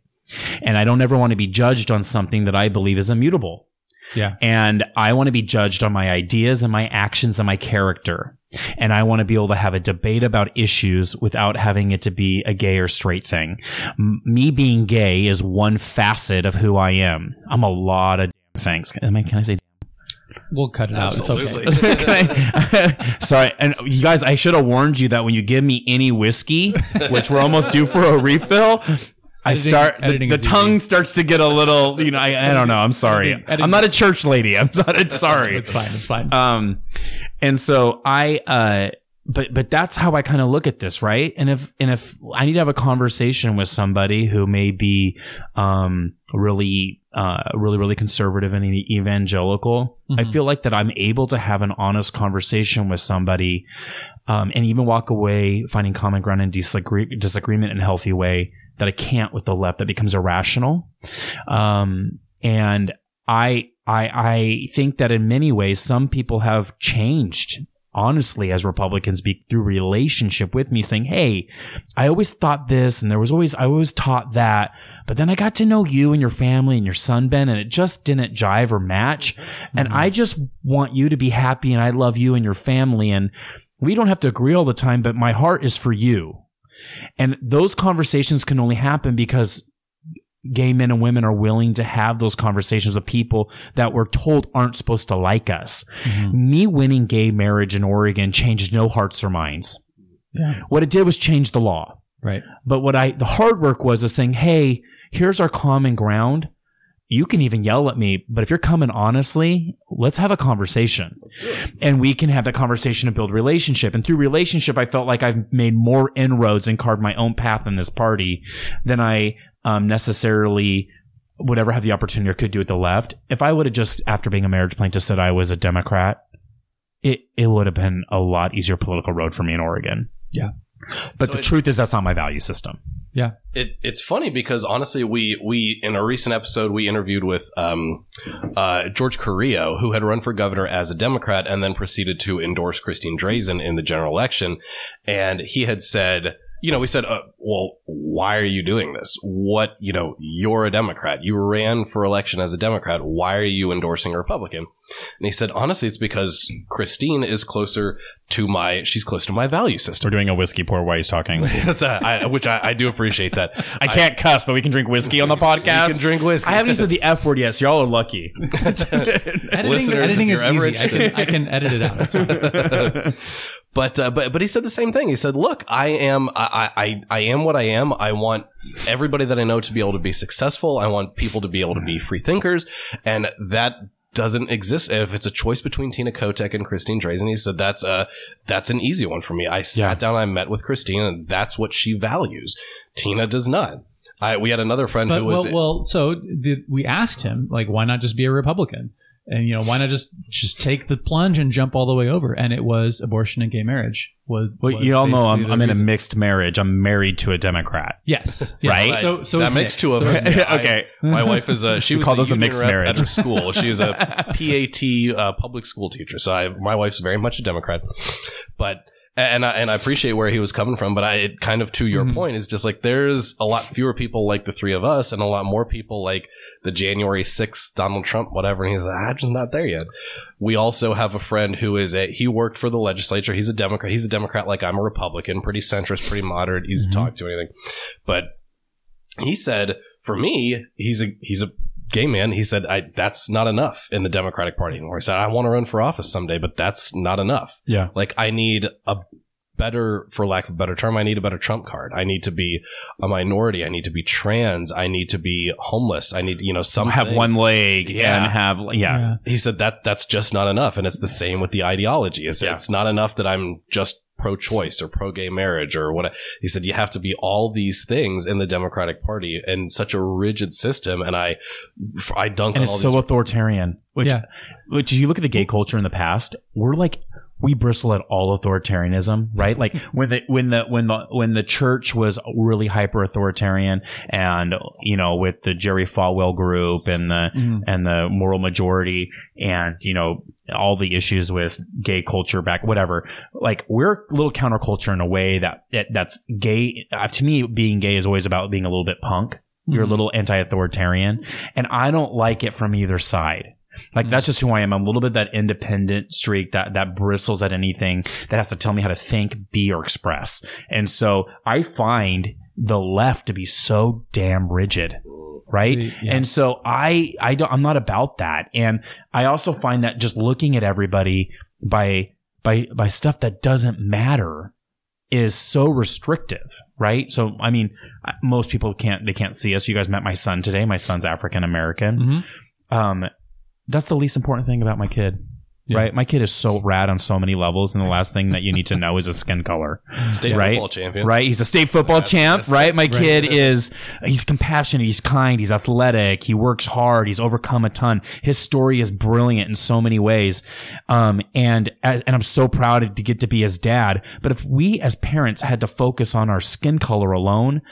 And I don't ever want to be judged on something that I believe is immutable. Yeah. And I want to be judged on my ideas and my actions and my character. And I want to be able to have a debate about issues without having it to be a gay or straight thing. M- me being gay is one facet of who I am. I'm a lot of things. I, can I say We'll cut it out. It's okay. Absolutely. Sorry, and you guys, I should have warned you that when you give me any whiskey, which we're almost due for a refill, I Editing- start the, the is easy. tongue starts to get a little, you know, I, I don't know. I'm sorry. Editing- editing- I'm not a church lady. I'm not. I'm sorry. It's fine. It's fine. Um, and so I, uh, but, but that's how I kind of look at this, right? And if, and if I need to have a conversation with somebody who may be, um, really, uh, really, really conservative and evangelical, I Mhm. feel like that I'm able to have an honest conversation with somebody, um, and even walk away finding common ground and disagree, disagreement in a healthy way that I can't with the left that becomes irrational. Um, and I, I, I think that in many ways, some people have changed honestly as Republicans be through relationship with me saying, Hey, I always thought this and there was always, I always taught that, but then I got to know you and your family and your son, Ben, and it just didn't jive or match. And mm-hmm. I just want you to be happy and I love you and your family. And we don't have to agree all the time, but my heart is for you. And those conversations can only happen because gay men and women are willing to have those conversations with people that we're told aren't supposed to like us. Mhm. Me winning gay marriage in Oregon changed no hearts or minds. Yeah. What it did was change the law. Right. But what I, the hard work was is saying, Hey, here's our common ground. You can even yell at me, but if you're coming honestly, let's have a conversation Let's do it. and we can have that conversation and build relationship. And through relationship, I felt like I've made more inroads and carved my own path in this party than I um, necessarily would ever have the opportunity or could do at the left. If I would have just, after being a marriage plaintiff, said I was a Democrat, it, it would have been a lot easier political road for me in Oregon. Yeah. But So the it- truth is that's not my value system. Yeah. It, it's funny because honestly, we we in a recent episode we interviewed with um, uh, George Carrillo, who had run for governor as a Democrat and then proceeded to endorse Christine Drazan in the general election, and he had said, you know, we said, uh, well, why are you doing this? What, you know, you're a Democrat. You ran for election as a Democrat. Why are you endorsing a Republican? And he said, honestly, it's because Christine is closer to my, she's close to my value system. We're doing a whiskey pour while he's talking. That's, I, which I, I do appreciate that. I can't cuss, but we can drink whiskey on the podcast. You can drink whiskey. I haven't used the F word yet, so y'all are lucky. Editing, Listeners, editing is easy. I can, I can edit it out. But uh, but but he said the same thing. He said, "Look, I am I, I I am what I am. I want everybody that I know to be able to be successful. I want people to be able to be free thinkers, and that." Doesn't exist if it's a choice between Tina Kotek and Christine Drazan. He said that's a that's an easy one for me. I sat Yeah. down, I met with Christine, and that's what she values. Tina does not. I, we had another friend But who was well, well, so the, we asked him like, why not just be a Republican? And you know, why not just just take the plunge and jump all the way over? And it was abortion and gay marriage. Was, Well, was you all know I'm, I'm in a mixed marriage. I'm married to a Democrat. yes, yes. Right? So so that is makes two of So us. is- Yeah, I- okay. My wife is a she We was call the those a mixed marriage. at her school. She's a PAT uh, public school teacher. So I, my wife's very much a Democrat, but and I, and I appreciate where he was coming from. But I it kind of to your Mhm. point is just like there's a lot fewer people like the three of us, and a lot more people like the January sixth Donald Trump whatever. And he's like, I'm just not there yet. We also have a friend who is a he worked for the legislature. He's a Democrat. He's a Democrat like I'm a Republican, pretty centrist, pretty moderate, easy Mhm. to talk to, anything. But he said, for me, he's a he's a gay man, he said, I, that's not enough in the Democratic Party anymore. He said, I want to run for office someday, but that's not enough. Yeah. Like I need a better, for lack of a better term, I need a better trump card. I need to be a minority. I need to be trans. I need to be homeless. I need, you know, some Have one leg Yeah. and have yeah. Yeah. he said that that's just not enough and it's the same with the ideology it's, Yeah. it's not enough that i'm just pro-choice or pro-gay marriage or what he said you have to be all these things in the democratic party in such a rigid system and i i dunk and on all it's so these authoritarian. Which, Yeah. which if you look at the gay culture in the past, we're like we bristle at all authoritarianism, right? Like when the when the when the when the church was really hyper authoritarian, and you know with the Jerry Falwell group and the Mhm. and the moral majority, and you know all the issues with gay culture back, whatever. Like we're a little counterculture in a way that, that that's gay. Uh, to me, being gay is always about being a little bit punk. You're a Mhm. little anti-authoritarian, and I don't like it from either side. Like that's just who I am. I'm a little bit that independent streak that that bristles at anything that has to tell me how to think, be, or express. And so I find the left to be so damn rigid, right? Yeah. And so I I don't I'm not about that. And I also find that just looking at everybody by by by stuff that doesn't matter is so restrictive, right? So I mean, most people can't they can't see us. You guys met my son today. My son's African American Mhm. um, that's the least important thing about my kid. Yeah. Right, my kid is so rad on so many levels, and the last thing that you need to know is his skin color. state right? football champion Right, he's a state football That's- champ. that's- right, my right. kid is he's compassionate, he's kind, he's athletic, he works hard, he's overcome a ton. His story is brilliant in so many ways, um, and as, and I'm so proud to get to be his dad. But if we as parents had to focus on our skin color alone,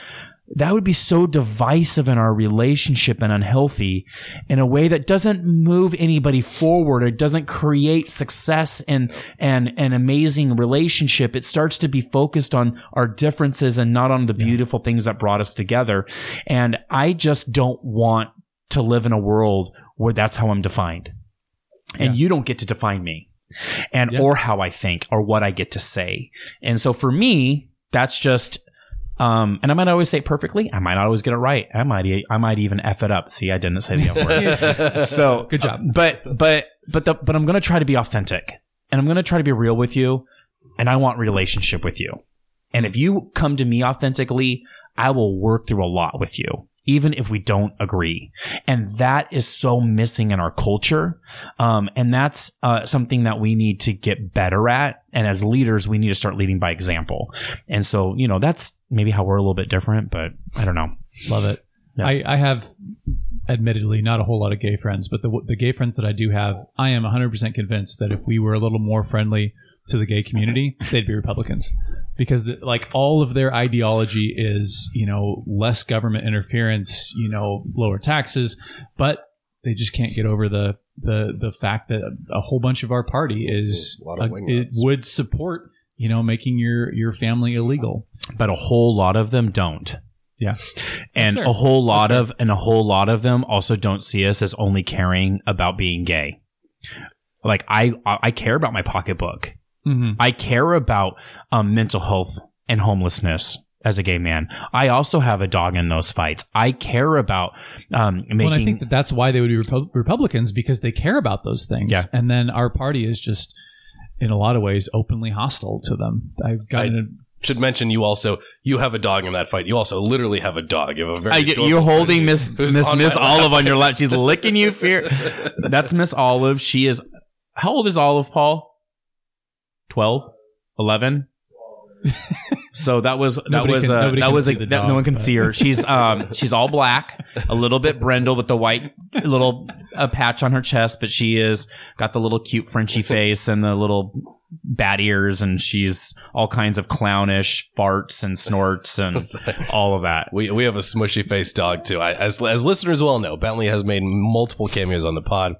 that would be so divisive in our relationship and unhealthy in a way that doesn't move anybody forward. It doesn't create success and, and an amazing relationship. It starts to be focused on our differences and not on the beautiful things that brought us together. And I just don't want to live in a world where that's how I'm defined. And you don't get to define me and Yeah. or how I think or what I get to say. And so for me, that's just um, and I might always say perfectly. I might not always get it right. I might, e- I might even f it up. See, I didn't say the f word. so Good job. But, but, but the, but I'm going to try to be authentic and I'm going to try to be real with you. And I want relationship with you. And if you come to me authentically, I will work through a lot with you, even if we don't agree. And that is so missing in our culture. Um, and that's uh, something that we need to get better at. And as leaders, we need to start leading by example. And so, you know, that's maybe how we're a little bit different, but I don't know. Love it. Yeah. I, I have, admittedly, not a whole lot of gay friends, but the, the gay friends that I do have, I am 100% convinced that if we were a little more friendly to the gay community, they'd be Republicans. Because, the, like, all of their ideology is, you know, less government interference, you know, lower taxes, but they just can't get over the, the, the fact that a whole bunch of our party is, A lot of uh, it would support, you know, making your, your family illegal. but a whole lot of them don't. Yeah. And a whole lot of and a whole lot of them also don't see us as only caring about being gay. Like I I care about my pocketbook. Mm-hmm. I care about um, mental health and homelessness as a gay man. I also have a dog in those fights. I care about um, making Well, I think that that's why they would be Repu- Republicans because they care about those things. Yeah. And then our party is just, in a lot of ways, openly hostile to them. I've gotten a, should mention you also you have a dog in that fight you also literally have a dog you have a very I, adorable you're holding Miss Miss Miss. Olive on your lap. She's licking you. Fear. That's Miss Olive. She is. How old is Olive, Paul? 12? 11? So that was that Nobody was can- uh, nobody that can was see a, the that no dog, one can but- see her. She's um she's all black, a little bit brindle with the white little uh, patch on her chest, but she is got the little cute Frenchy face and the little bat ears, and she's all kinds of clownish farts and snorts and all of that. We, we have a smushy faced dog too. I, as as listeners well know, Bentley has made multiple cameos on the pod.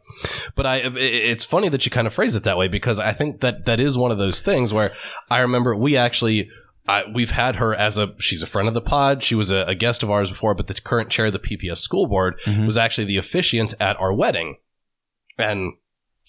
But I, it- it's funny that you kind of phrase it that way because I think that that is one of those things where I remember we actually. I, we've had her as a she's a friend of the pod. She was a, a guest of ours before, but the current chair of the PPS school board Mhm. was actually the officiant at our wedding, and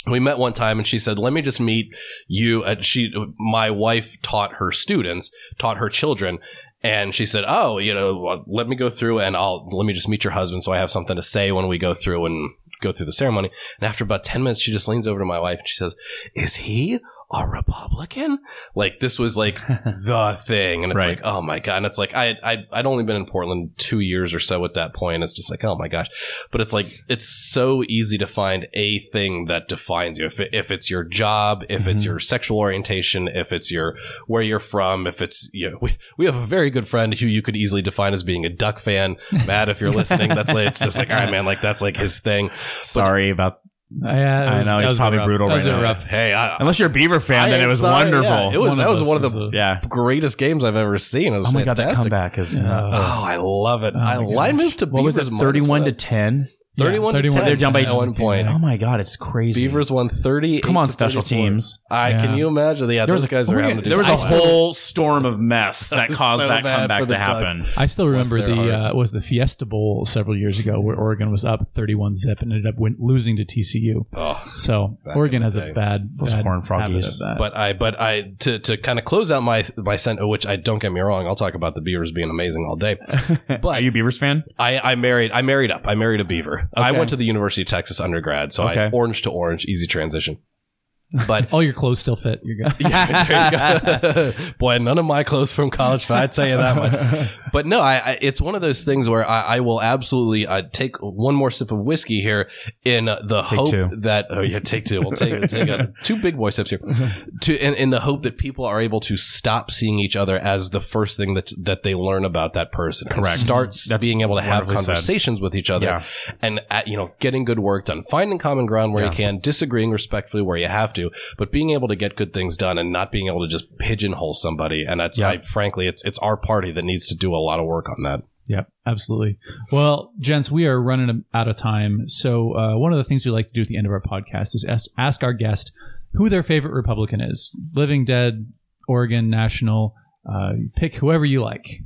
we met one time and she said, "Let me just meet you." She, my wife, taught her students, taught her children, And she said, "Oh, you know, let me go through and I'll let me just meet your husband, so I have something to say when we go through and go through the ceremony." And after about ten minutes, she just leans over to my wife and she says, "Is he?" A Republican? Like this was like the thing, and it's Right. like, oh my god! And it's like I I I'd only been in Portland two years or so at that point. It's just like, oh my gosh! But it's like it's so easy to find a thing that defines you. If it, if it's your job, if it's Mhm. your sexual orientation, if it's your where you're from, if it's you know, we we have a very good friend who you could easily define as being a Duck fan. Matt, if you're listening, that's like it's just like all right, man, like that's like his thing. Sorry about. Yeah, that I was- know, he's probably rough. brutal That right a now. rough. Hey, I, Unless you're a Beaver fan, I then it was sorry, wonderful. yeah. It was One that was one of the a- Yeah. greatest games I've ever seen. It was Oh my god, that comeback is. Yeah. uh, Oh, I love it. Oh I, my I moved to what was it? Beavers Thirty-one to minus ten. What? 31 Yeah, to 10 They're down by- at one point. Oh my god, it's crazy. Beavers won 30. Come on, special teams. I Yeah. can you imagine? Yeah, There those was- guys are having There was a whole storm of mess that was caused so that comeback to happen. Ducks. I still remember the hearts. uh, was the Fiesta Bowl several years ago where Oregon was up 31 zip and ended up win- losing to TCU. Oh. So Oregon has day. a bad, Those bad horned froggies. habit of that. But I, but I, to, to kind of close out my my sentence, which I don't get me wrong, I'll talk about the Beavers being amazing all day. But Are you a Beavers fan? I, I married, I married up. I married a Beaver. I Okay. went to the University of Texas undergrad, so I Okay. orange to orange, easy transition. But all your clothes still fit. You're good. yeah, there you go. Boy, none of my clothes from college, fit, I'd tell you that much. But no, I, I it's one of those things where I, I will absolutely uh, take one more sip of whiskey here in uh, the hope two. that oh yeah, take two. We'll take take uh, two big boy sips here. To in, in the hope that people are able to stop seeing each other as the first thing that that they learn about that person. Correct. Start That's being able to have wonderfully said. conversations with each other Yeah. and at, you know getting good work done, finding common ground where you can, disagreeing respectfully where you have to, but being able to get good things done and not being able to just pigeonhole somebody. And that's Yeah. I, frankly, it's it's our party that needs to do a lot of work on that. Yep, absolutely. Well, gents, we are running out of time. So, uh, one of the things we like to do at the end of our podcast is ask, ask our guest who their favorite Republican is living, dead, Oregon, national. Uh, pick whoever you like.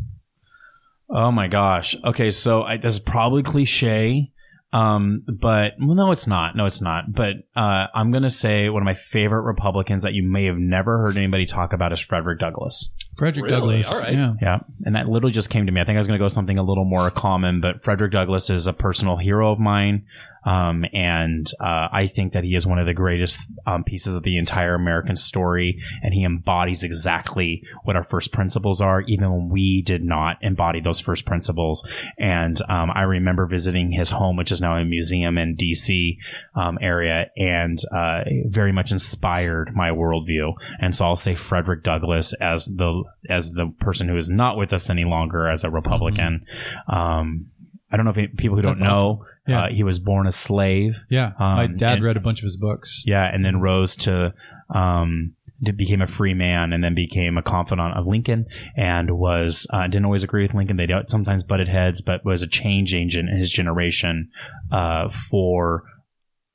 Oh my gosh. Okay, so I, this is probably cliche, um, but well, no, it's not. No, it's not. But uh, I'm gonna say one of my favorite Republicans that you may have never heard anybody talk about is Frederick Douglass. Frederick Really? Douglass. All right. Yeah. Yeah, and that literally just came to me. I think I was going to go something a little more common, but Frederick Douglass is a personal hero of mine, um, and uh, I think that he is one of the greatest um, pieces of the entire American story, and he embodies exactly what our first principles are, even when we did not embody those first principles. And um, I remember visiting his home, which is now a museum in D.C. Um, area, and uh, very much inspired my worldview. And so I'll say Frederick Douglass as the as the person who is not with us any longer as a Republican. Um, I don't know if people who don't Mm-hmm. That's know, Yeah. uh, he was born a slave. Yeah. My Um, dad and- read a bunch of his books. Yeah, and then rose to um, became a free man, and then became a confidant of Lincoln, and was uh, didn't always agree with Lincoln. They sometimes butted heads, but was a change agent in his generation uh, for.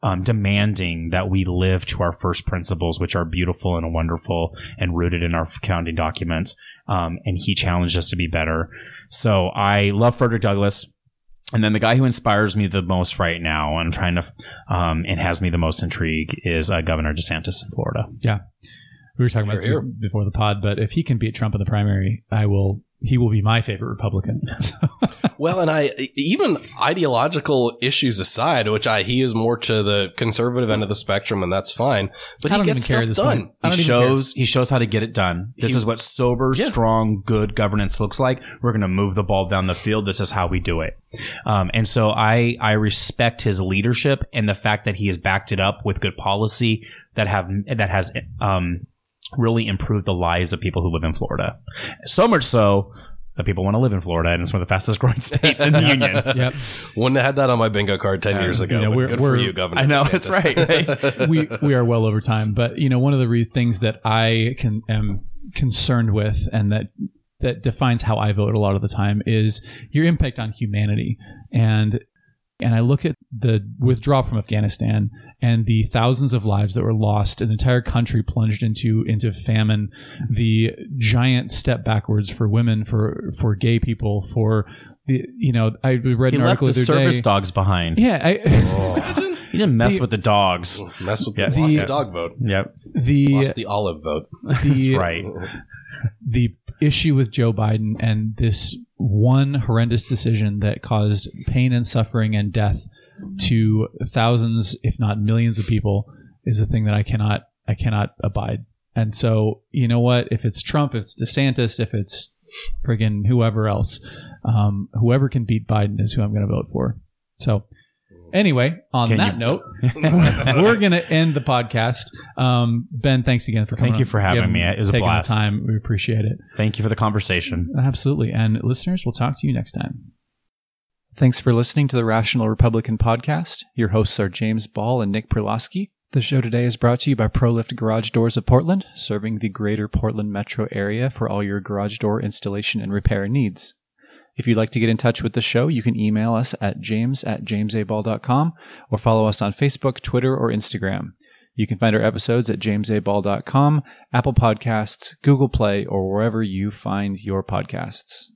Um, demanding that we live to our first principles, which are beautiful and wonderful and rooted in our founding documents. Um, and he challenged us to be better. So I love Frederick Douglass. And then the guy who inspires me the most right now, and I'm trying to, um, and has me the most intrigued, is uh, Governor DeSantis in Florida. Yeah, we were talking about Here, this before the pod, but if he can beat Trump in the primary, I will. He will be my favorite Republican. Well, and I even ideological issues aside, which I he is more to the conservative end of the spectrum, and that's fine. But I he gets stuff this done. He don't care. shows he shows how to get it done. This He- is what sober, Yeah. strong, good governance looks like. We're going to move the ball down the field. This is how we do it. Um, and so I I respect his leadership and the fact that he has backed it up with good policy that have that has um, really improved the lives of people who live in Florida. So much so that people want to live in Florida, and it's one of the fastest growing states in the union. yep. Wouldn't have had that on my bingo card ten years ago. you know, we're- good for we're- you, Governor. I know, DeSantis. that's right. we we are well over time, but you know, one of the re- things that I can am concerned with, and that that defines how I vote a lot of the time, is your impact on humanity. And and I look at the withdrawal from Afghanistan and the thousands of lives that were lost, an entire country plunged into into famine, the giant step backwards for women, for for gay people, for the you know I read He an left article the the other service day. dogs behind. Yeah, I, Oh, He didn't mess The- with the dogs. mess with Yeah. the, lost The- the dog vote, Yep, the lost the olive vote. the that's right. the issue with Joe Biden and this one horrendous decision that caused pain and suffering and death to thousands, if not millions of people is a thing that I cannot I cannot abide. And so, you know what? If it's Trump, if it's DeSantis, if it's friggin' whoever else, um, whoever can beat Biden is who I'm going to vote for. So, anyway, on Can that you- note, we're going to end the podcast. Um, ben, thanks again for coming. Thank you on. for having me. It was a taking the blast. time. We appreciate it. Thank you for the conversation. Absolutely. And listeners, we'll talk to you next time. Thanks for listening to the Rational Republican podcast. Your hosts are James Ball and Nick Perlosky. The show today is brought to you by ProLift Garage Doors of Portland, serving the greater Portland metro area for all your garage door installation and repair needs. If you'd like to get in touch with the show, you can email us at james at jamesaball.com or follow us on Facebook, Twitter, or Instagram. You can find our episodes at jamesaball.com, Apple Podcasts, Google Play, or wherever you find your podcasts.